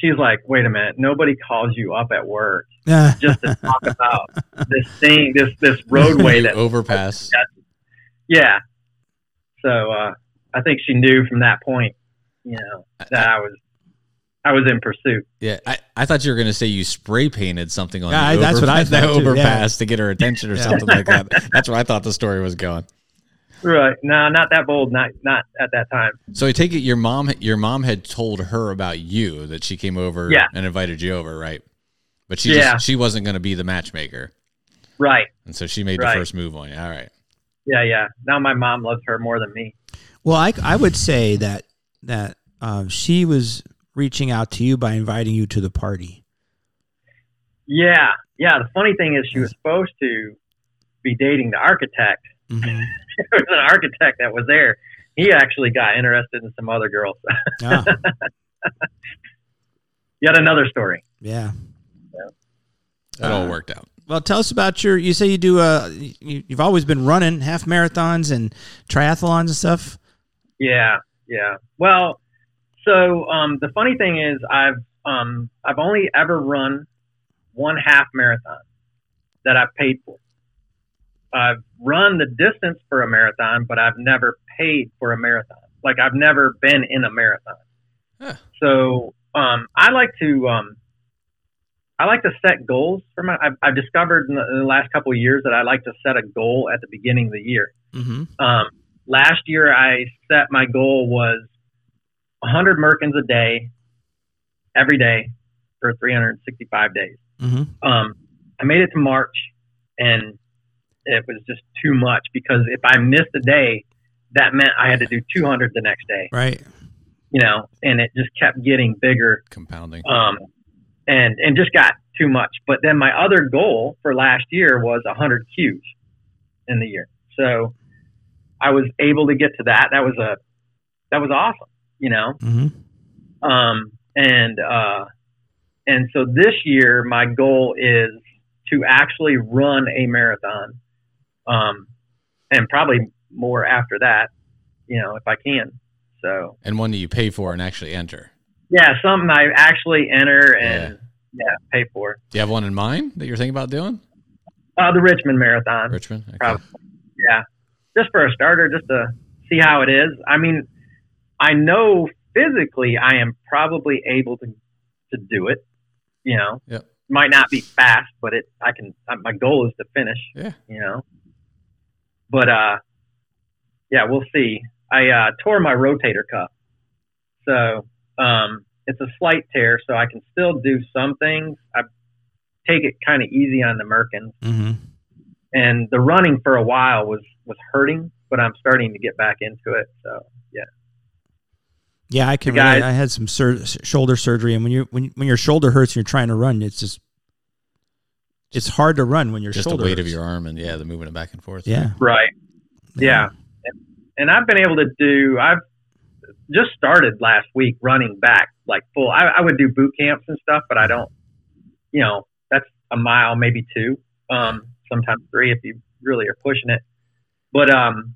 she's like, "Wait a minute, nobody calls you up at work Yeah. just to talk about this thing, this this roadway that overpass. yeah." So uh, I think she knew from that point, you know, that I was I was in pursuit. Yeah, I, I thought you were going to say you spray painted something on Yeah, the, I- that's what I overpass- the thought too, yeah. overpass to get her attention or Yeah. something like that. That's where I thought the story was going. Right? No, not that bold. Not not at that time. So I take it your mom your mom had told her about you that she came over Yeah. and invited you over, right? But she Yeah. just, she wasn't going to be the matchmaker, Right? and so she made Right. the first move on you. All right. Yeah, yeah. Now my mom loves her more than me. Well, I, I would say that that um, she was reaching out to you by inviting you to the party. Yeah, yeah. The funny thing is, she was supposed to be dating the architect. Mhm. it was an architect that was there. He actually got interested in some other girls. Ah, Yet another story. yeah. That all Uh, worked out. Well, tell us about your. You say you do. Uh, you, you've always been running half marathons and triathlons and stuff. Yeah, yeah. Well, so um, the funny thing is, I've um, I've only ever run one half marathon that I've paid for. I've run the distance for a marathon, but I've never paid for a marathon. Like I've never been in a marathon. Huh. So um, I like to um, I like to set goals for my. I've, I've discovered in the, in the last couple of years that I like to set a goal at the beginning of the year. Mm-hmm. Um, last year, I set my goal was 100 Merkins a day, every day, for 365 days. Mm-hmm. Um, I made it to March, and it was just too much because if I missed a day, that meant I had to do 200 the next day. Right. You know, and it just kept getting bigger Compounding. um, and and just got too much. But then my other goal for last year was 100 Qs in the year, so I was able to get to that. That was a that was awesome, you know. Mm-hmm. Um, and uh, and so this year my goal is to actually run a marathon, um, and probably more after that, you know, if I can. So and one that you pay for and actually enter. yeah, something I actually enter and yeah, pay for. Do you have one in mind that you're thinking about doing? Uh, the Richmond Marathon. Richmond? Okay. Probably. Yeah. Just for a starter, just to see how it is. I mean, I know physically I am probably able to, to do it. You know, Yep. might not be fast, but it, I can, my goal is to finish, Yeah. you know, but, uh, yeah, we'll see. I, uh, tore my rotator cuff. So, um, it's a slight tear, so I can still do some things. I take it kind of easy on the Merkins Mm-hmm. and the running for a while was was hurting, but I'm starting to get back into it. So yeah, Yeah, I can. Guys- I had some sur- shoulder surgery, and when you when when your shoulder hurts and you're trying to run, it's just it's hard to run when your Just the shoulder weight of your arm and yeah, the moving it back and forth. yeah right, yeah. And I've been able to do. I've just started last week running back like full. I, I would do boot camps and stuff, but I don't. You know, that's a mile, maybe two, um, sometimes three if you really are pushing it. But um,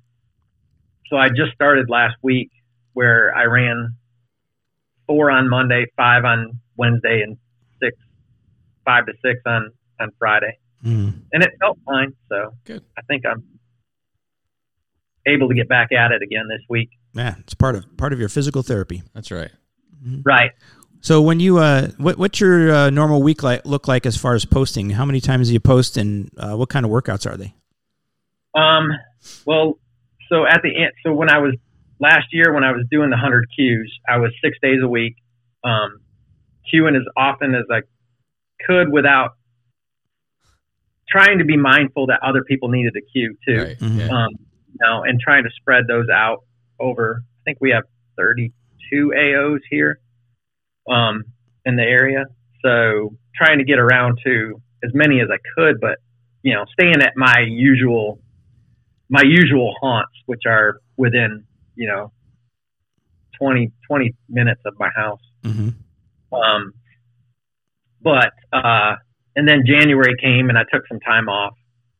so I just started last week where I ran four on Monday, five on Wednesday, and six, five to six on on Friday, Mhm. and it felt fine. So Good. I think I'm able to get back at it again this week. yeah. It's part of part of your physical therapy. That's right. Right. So when you uh, what what's your uh, normal week like look like as far as posting? How many times do you post, and uh, what kind of workouts are they? Um. Well, so at the end, so when I was last year when I was doing the hundred Qs, I was six days a week, um, queuing as often as I could without trying to be mindful that other people needed a queue too. Right. Mhm. Um, you know, and trying to spread those out over. I think we have 32 AOs here um, in the area, so trying to get around to as many as I could. But you know, staying at my usual, my usual haunts, which are within, you know, 20, 20 minutes of my house. hmm Um, but uh, and then January came and I took some time off.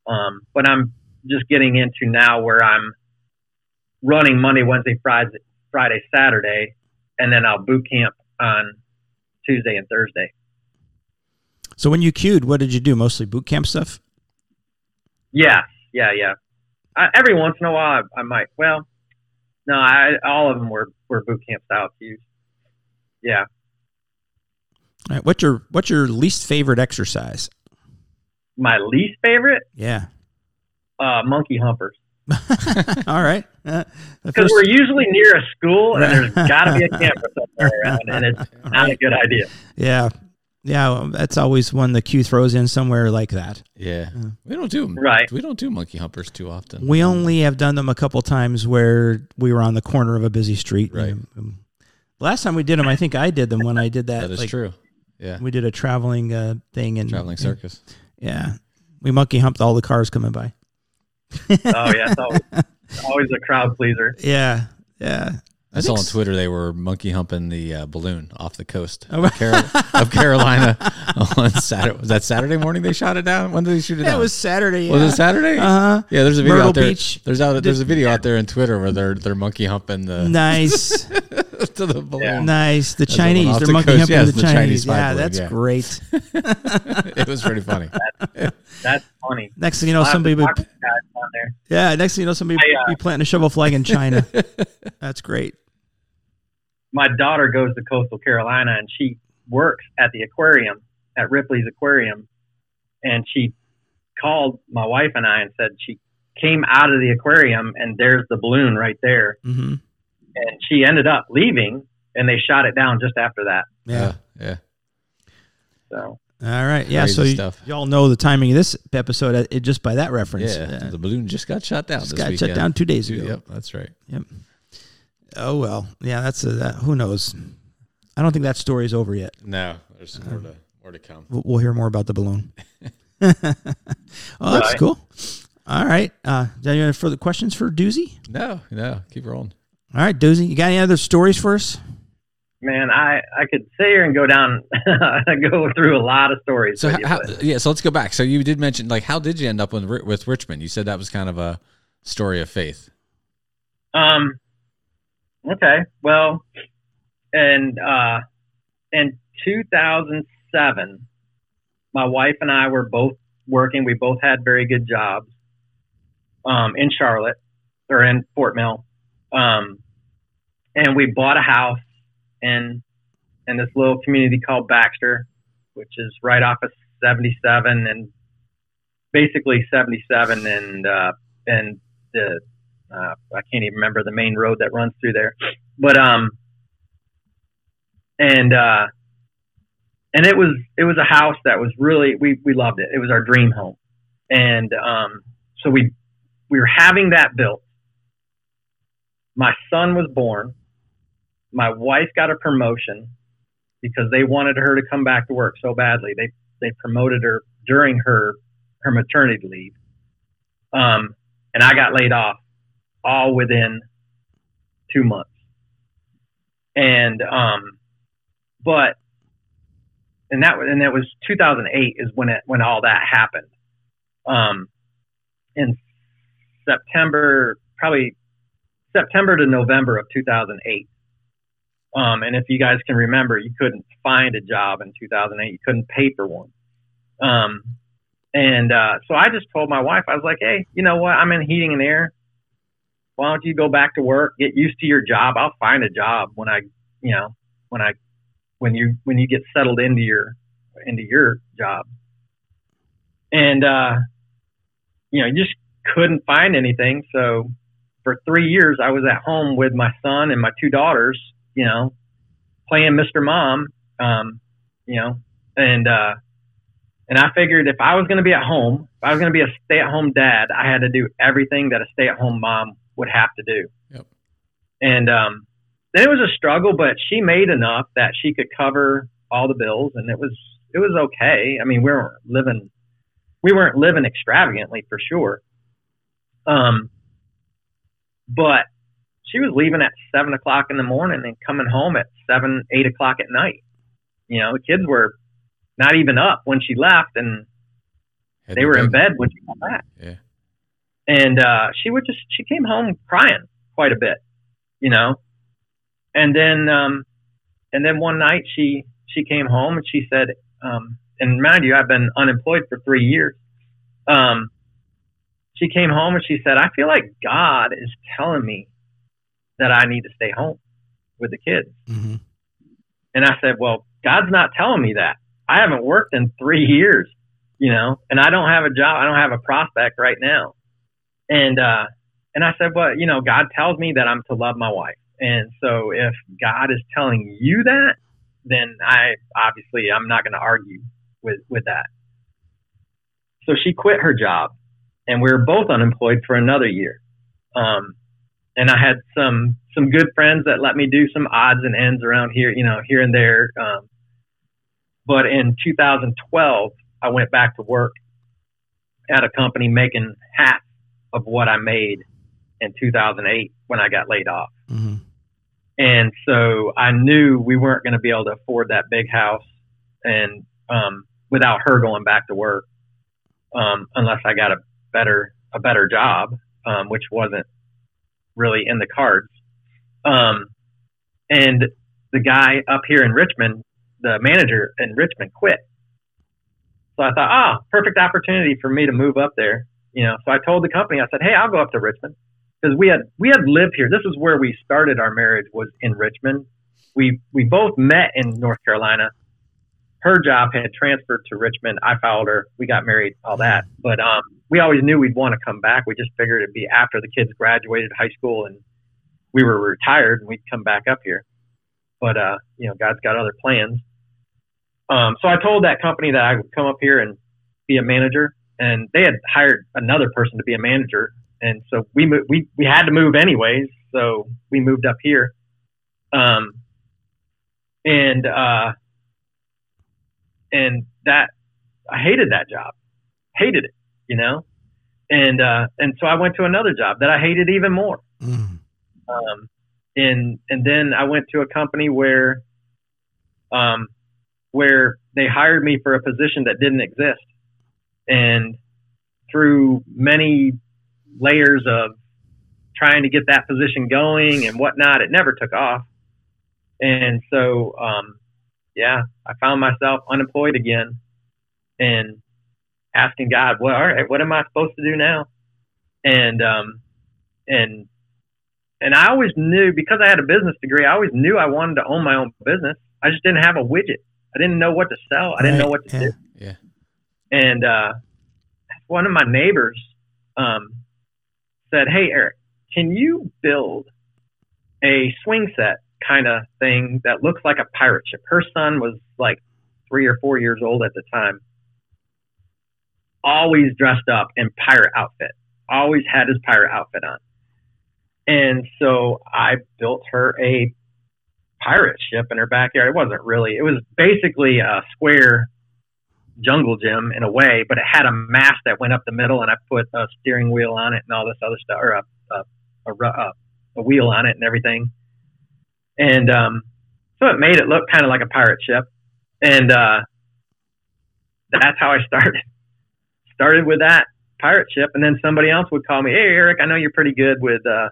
Um, but I'm just getting into now where I'm running Monday, Wednesday, Friday, Friday, Saturday, and then I'll boot camp on Tuesday and Thursday. So when you queued, what did you do? Mostly boot camp stuff. Yeah, yeah, yeah. I, every once in a while, I, I might. Well, no, I, all of them were were boot camp style cues. Yeah. All right, what's your what's your least favorite exercise? My least favorite, Yeah. uh, monkey humpers. All right. Uh, Because first- we're usually near a school and there's Right. got to be a camper somewhere around, and it's not a good idea. yeah, yeah. well, That's always one the queue throws in somewhere like that. Yeah, we don't do Right. We don't do monkey humpers too often. We only have done them a couple times where we were on the corner of a busy street. Right. Um, last time we did them, I think I did them when I did that. that is like, true. Yeah, We did a traveling uh, thing and traveling circus. Yeah, we monkey humped all the cars coming by. Oh yeah, it's always, always a crowd pleaser. Yeah, yeah. I saw on s- Twitter they were monkey humping the uh, balloon off the coast Oh, of, Carol- of Carolina on Saturday. Was that Saturday morning they shot it down? When did they shoot it Yeah, down? it was Saturday. Was yeah. it Saturday? Uh huh. Yeah, there's a video Myrtle out there. Beach. There's out there's a video out there on Twitter where they're they're monkey humping the Nice, to the balloon. nice. The the Chinese, they're the monkey coast. humping Yes, the, the Chinese. Chinese yeah, balloon, that's yeah. great. it was pretty funny. That's funny. Next thing you know, I'll somebody would, talk to the guys on there. yeah. Next thing you know, somebody I, uh, be planting a shovel flag in China. that's great. My daughter goes to Coastal Carolina and she works at the aquarium at Ripley's Aquarium, and she called my wife and I and said she came out of the aquarium and there's the balloon right there, hmm and she ended up leaving and they shot it down just after that. Yeah. yeah. So All right. Yeah. Crazy so you, stuff. y'all know the timing of this episode uh, it, just by that reference. Yeah, Uh, the balloon just got shot down. just this got weekend. shut down two days ago. Yep, that's right. Yep. Oh well. Yeah. That's a, that, who knows. I don't think that story is over yet. No, there's more to more to come. We'll, we'll hear more about the balloon. oh, that's Right. cool. All right. Uh, do you have any further questions for Doozy? No, no, keep rolling. All right, Doozy, you got any other stories for us? man, I I could sit here and go down go through a lot of stories. So with you, yeah, so let's go back. So you did mention like how did you end up with with Richmond? You said that was kind of a story of faith. Um. Okay. Well, and uh, in 2007, my wife and I were both working. We both had very good jobs. Um, in Charlotte or in Fort Mill. Um, and we bought a house in in this little community called Baxter, which is right off of 77 and basically 77 and uh, and the uh, I can't even remember the main road that runs through there, but um, and uh, and it was it was a house that was really we we loved it. It was our dream home, and um, so we we were having that built. My son was born. My wife got a promotion because they wanted her to come back to work so badly. They they promoted her during her her maternity leave, um, and I got laid off all within two months. And um, but and that and that was 2008 is when it when all that happened. Um, in September, probably September to November of 2008. Um, and if you guys can remember, you couldn't find a job in 2008. You couldn't pay for one. Um, and uh, so I just told my wife, I was like, hey, you know what? I'm in heating and air. Why don't you go back to work, get used to your job? I'll find a job when I, you know, when I, when you when you get settled into your into your job. And uh, you know, you just couldn't find anything. So for three years, I was at home with my son and my two daughters. You know, playing Mr. Mom. Um, you know, and uh, and I figured if I was going to be at home, if I was going to be a stay-at-home dad, I had to do everything that a stay-at-home mom would have to do. Yep. And um, then it was a struggle, but she made enough that she could cover all the bills, and it was it was okay. I mean, we weren't living we weren't living extravagantly for sure. Um, but she was leaving at seven o'clock in the morning and coming home at seven, eight o'clock at night. You know, the kids were not even up when she left, and Had they were in bed when she got back. Yeah. And uh, she would just she came home crying quite a bit, you know. And then um, and then one night she she came home and she said, um, and mind you, I've been unemployed for three years. Um, she came home and she said, I feel like God is telling me that I need to stay home with the kids. hmm And I said, Well, God's not telling me that. I haven't worked in three years, you know, and I don't have a job. I don't have a prospect right now. And, uh, and I said, Well, you know, God tells me that I'm to love my wife. And so if God is telling you that, then I obviously I'm not going to argue with, with that. So she quit her job and we were both unemployed for another year. Um, and I had some some good friends that let me do some odds and ends around here, you know, here and there. Um, but in 2012, I went back to work at a company making half of what I made in 2008 when I got laid off. Mm-hmm. And so I knew we weren't going to be able to afford that big house and um, without her going back to work, um, unless I got a better a better job, um, which wasn't really in the cards. Um, and the guy up here in Richmond, the manager in Richmond, quit. So I thought, ah, perfect opportunity for me to move up there. You know, so I told the company, I said, hey, I'll go up to Richmond because we had we had lived here. This is where we started our marriage was in Richmond. We we both met in North Carolina. Her job had transferred to Richmond. I followed her. We got married, all that. But um, we always knew we'd want to come back. We just figured it'd be after the kids graduated high school and we were retired and we'd come back up here. But uh, you know, God's got other plans. Um, so I told that company that I would come up here and be a manager, and they had hired another person to be a manager, and so we mo- we we had to move anyways. So we moved up here, um, and uh, and that I hated that job, hated it, you know, and uh, and so I went to another job that I hated even more. mm Um, and and then I went to a company where, um, where they hired me for a position that didn't exist, and through many layers of trying to get that position going and whatnot, it never took off. And so, um, yeah, I found myself unemployed again, and asking God, well, all right, what am I supposed to do now? And um, and and I always knew because I had a business degree, I always knew I wanted to own my own business. I just didn't have a widget. I didn't know what to sell. I didn't know what to yeah. do. Yeah. And uh, one of my neighbors um, said, "Hey, Eric, can you build a swing set kind of thing that looks like a pirate ship?" Her son was like three or four years old at the time. Always dressed up in pirate outfit. Always had his pirate outfit on. And so I built her a pirate ship in her backyard. It wasn't really, it was basically a square jungle gym in a way, but it had a mast that went up the middle and I put a steering wheel on it and all this other stuff, or a, a, a, a, wheel on it and everything. And um, so it made it look kind of like a pirate ship. And uh, that's how I started. Started with that pirate ship, and then somebody else would call me, "Hey, Eric, I know you're pretty good with, uh,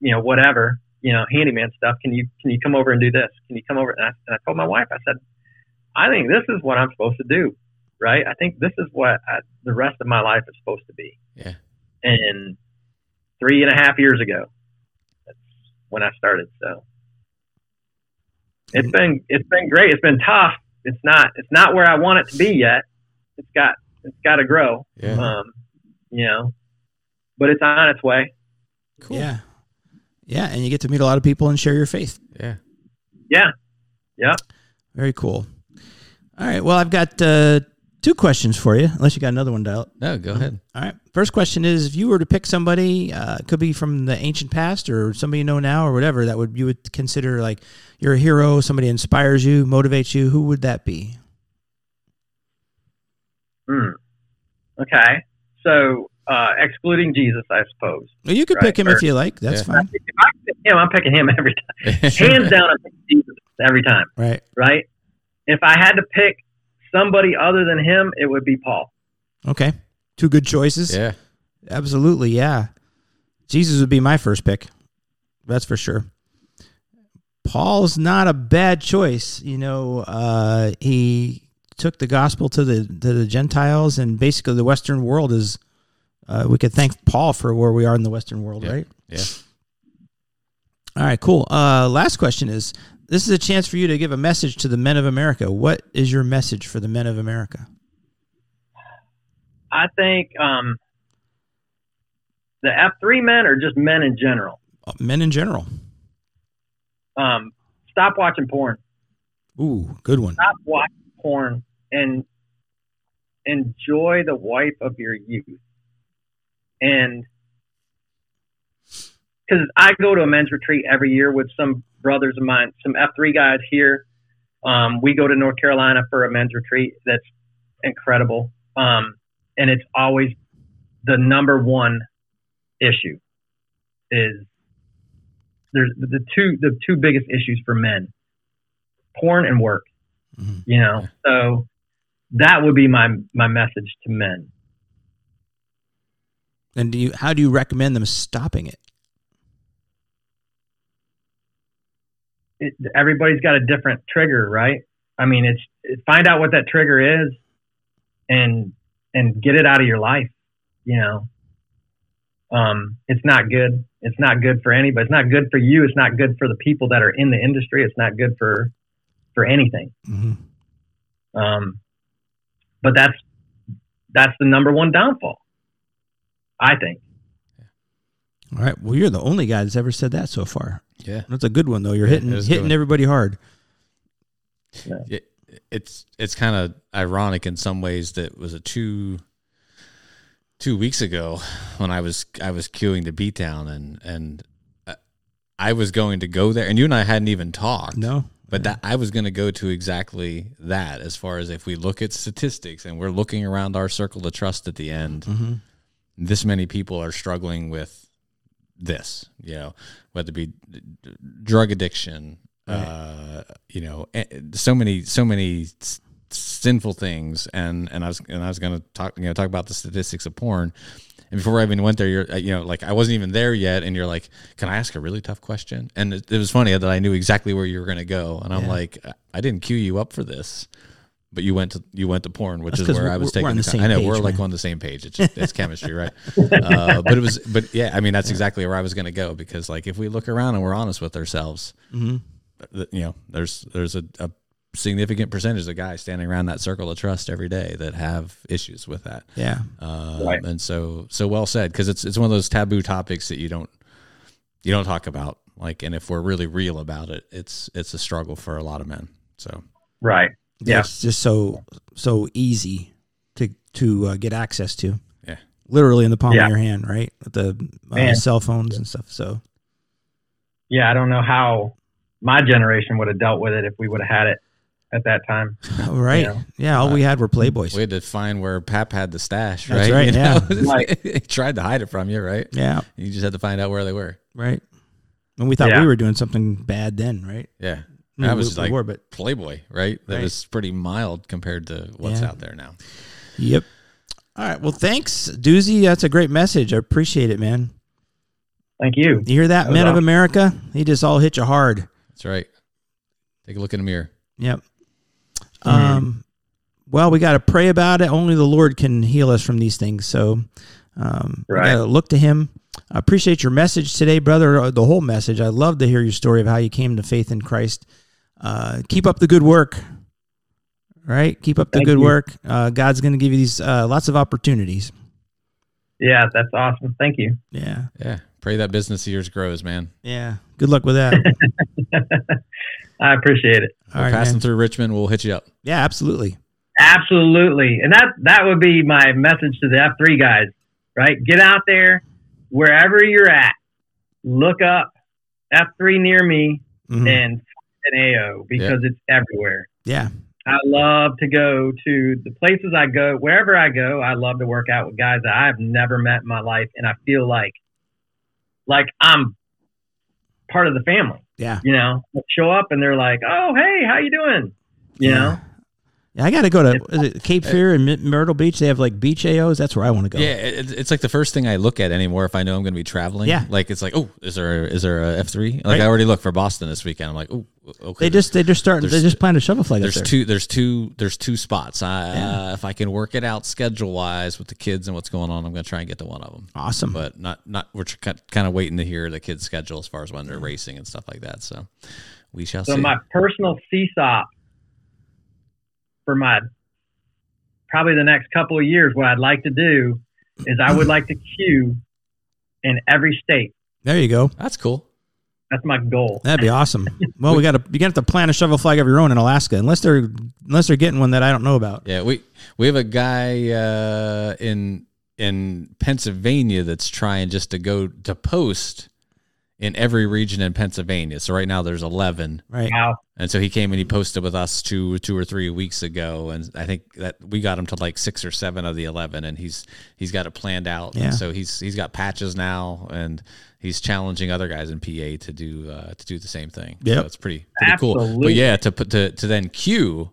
you know, whatever, you know, handyman stuff. Can you can you come over and do this? Can you come over?" And I, and I told my wife, I said, "I think this is what I'm supposed to do, right? I think this is what I, the rest of my life is supposed to be." Yeah. And three and a half years ago, that's when I started. So it's been it's been great. It's been tough. It's not it's not where I want it to be yet. It's got it's got to grow. Yeah. Um, you know, but it's on its way. Cool. Yeah. Yeah. And you get to meet a lot of people and share your faith. Yeah. Yeah. Yeah. Very cool. All right. Well, I've got uh, two questions for you, unless you got another one, Dial. No, go ahead. All right. First question is: If you were to pick somebody, uh, it could be from the ancient past or somebody you know now or whatever, that would you would consider like you're a hero, somebody inspires you, motivates you. Who would that be? Hmm. Okay, so uh, excluding Jesus, I suppose. Well, you could Right, pick him or- if you like. That's Yeah. fine. If I pick him, I'm picking him every time. Hands down, I'm picking Jesus every time. Right. Right? If I had to pick somebody other than him, it would be Paul. Okay. Two good choices. yeah. Absolutely. Yeah. Jesus would be my first pick. That's for sure. Paul's not a bad choice. You know, uh, he took the gospel to the to the Gentiles, and basically the Western world is. Uh, we could thank Paul for where we are in the Western world, Yeah. right? Yeah. All right, cool. Uh, last question is: This is a chance for you to give a message to the men of America. What is your message for the men of America? I think um, the F3 men are just men in general. Uh, Men in general. Um, stop watching porn. Ooh, good one. Stop watching porn and enjoy the wife of your youth. And because I go to a men's retreat every year with some brothers of mine, some F3 guys here. Um, we go to North Carolina for a men's retreat that's incredible. Um, and it's always the number one issue is there's the two the two biggest issues for men porn and work Mhm. you know? So that would be my my message to men. And do you how do you recommend them stopping it? it, everybody's got a different trigger right? I mean it's it, find out what that trigger is and and get it out of your life you know? Um it's not good it's not good for anybody it's not good for you it's not good for the people that are in the industry it's not good for for anything hmm Um, but that's that's the number one downfall. I think. All right. Well, you're the only guy that's ever said that so far. Yeah. That's a good one though. You're Yeah, hitting it was a good hitting everybody hard. it, it's it's kind of ironic in some ways that it was a two two weeks ago when I was I was queuing to Beatdown and and uh, I was going to go there and you and I hadn't even talked. No. But that I was going to go to exactly that as far as if we look at statistics and we're looking around our circle of trust at the end, hmm this many people are struggling with this, you know, whether it be d- d- drug addiction, uh, you know, eh, so many, so many sinful things. And, and I was, and I was going to talk, you know, talk about the statistics of porn. And before I even went there, you're, uh, you know, like I wasn't even there yet. And you're like, can I ask a really tough question? And it, it was funny that I knew exactly where you were going to go. And I'm Yeah. like, I didn't cue you up for this. But you went to you went to porn, which That's is where I was taking. the same I know page, we're like on the same page. It's just, it's chemistry, right? uh, but it was, but yeah, I mean that's exactly where I was going to go because like if we look around and we're honest with ourselves, hmm th- you know, there's there's a, a significant percentage of guys standing around that circle of trust every day that have issues with that. Yeah. Um, Right. And so so well said because it's it's one of those taboo topics that you don't you don't talk about. Like, and if we're really real about it, it's it's a struggle for a lot of men. So Right. Yeah. It's just so so easy to to uh, get access to. Yeah. Literally in the palm Yeah. of your hand, right? With the uh, cell phones and stuff. So Yeah. I don't know how my generation would have dealt with it if we would have had it at that time. right. Yeah. Yeah. All we had were Playboys. we had to find where Pap had the stash, That's right? right, yeah. Right. he tried to hide it from you, right? Yeah. You just had to find out where they were. Right. And we thought Yeah. we were doing something bad then, right? Yeah. I mean, That was we- we like were, but Playboy, right? That Right. was pretty mild compared to what's Yeah. out there now. Yep. All right. Well, thanks, Doozy. That's a great message. I appreciate it, man. Thank you. You hear that, That was men of. America? He just all hit you hard. That's right. Take a look in the mirror. Yep. Um, well, we got to pray about it. Only the Lord can heal us from these things. So, um, Right. look to Him. I appreciate your message today, brother. uh, The whole message. I love to hear your story of how you came to faith in Christ. Uh, keep up the good work. Right? Keep up the Thank good you. work. Uh, God's going to give you these uh, lots of opportunities. Yeah, that's awesome. Thank you. Yeah. Yeah. Pray that business of yours grows, man. Yeah. Good luck with that. I appreciate it. All We're right, passing man. through Richmond. We'll hit you up. Yeah, absolutely. Absolutely. And that that would be my message to the F3 guys, right? Get out there wherever you're at. Look up F3 near me Mhm. and an AO because it's everywhere. Yeah. I love to go to the places I go, wherever I go. I love to work out with guys that I've never met in my life, and I feel like, like I'm part of the family. Yeah. You know, show up and they're like, "Oh, hey, how you doing?" You know, Yeah, I got to go to is it Cape Fear and Myrtle Beach. They have like beach AOs. That's where I want to go. Yeah, it, it's like the first thing I look at anymore if I know I'm going to be traveling. Yeah. like it's like, oh, is there is there a F three? Like Right. I already looked for Boston this weekend. I'm like, oh, okay. They just they just start. They just plan to shovel flag up there's there. two there's two there's two spots. I, uh, if I can work it out schedule wise with the kids and what's going on, I'm going to try and get to one of them. Awesome. But not not we're kind of waiting to hear the kids' schedule as far as when they're racing and stuff like that. So we shall so see. my personal CSAUP for my probably the next couple of years, what I'd like to do is I would like to queue in every state. there you go. That's cool. That's my goal. That'd be awesome. Well, we got to you got to plan a shovel flag of your own in Alaska, unless they're unless they're getting one that I don't know about. Yeah, we we have a guy uh, in in Pennsylvania that's trying just to go to post in every region in Pennsylvania. So right now there's 11, Right. Wow. and so he came and he posted with us two two or three weeks ago, and I think that we got him to like six or seven of the 11, and he's he's got it planned out. Yeah. And so he's he's got patches now, and he's challenging other guys in PA to do uh, to do the same thing. Yep. So it's pretty pretty cool. But yeah, to put to to then queue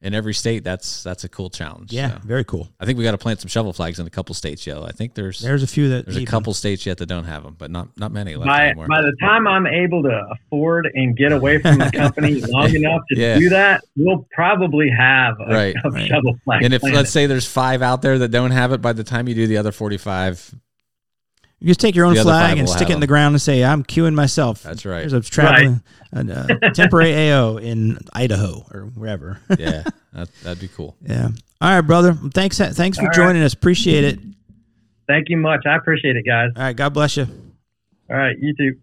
in every state, that's that's a cool challenge. Yeah. So. Very cool. I think we got to plant some shovel flags in a couple states yet. I think there's there's, There's a few that there's a couple states yet that don't have them, but not not many left By, anymore. by the time I'm able to afford and get away from the company long enough to Yeah. do that, we'll probably have a, Right, a right. shovel flag. and if planted. let's say there's five out there that don't have it, by the time you do the other 45, You just take your own The flag and stick it in the ground and say, "I'm queuing myself." that's right. There's a traveling a, uh temporary AO in Idaho or wherever. yeah, that, that'd be cool. yeah. All right, brother. Thanks. Thanks for All right. joining us. Appreciate it. Thank you much. I appreciate it, guys. All right. God bless you. All right, you too.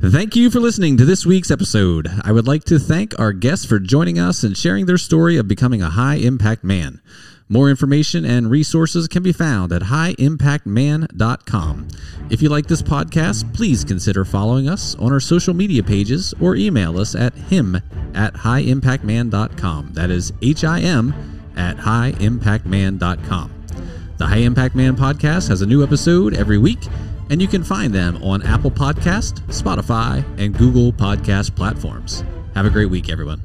Thank you for listening to this week's episode. I would like to thank our guests for joining us and sharing their story of becoming a high impact man. More information and resources can be found at highimpactman.com. If you like this podcast, please consider following us on our social media pages or email us at him at highimpactman.com. That is H I M at highimpactman.com. The High Impact Man podcast has a new episode every week, and you can find them on Apple Podcast, Spotify, and Google Podcast platforms. Have a great week, everyone.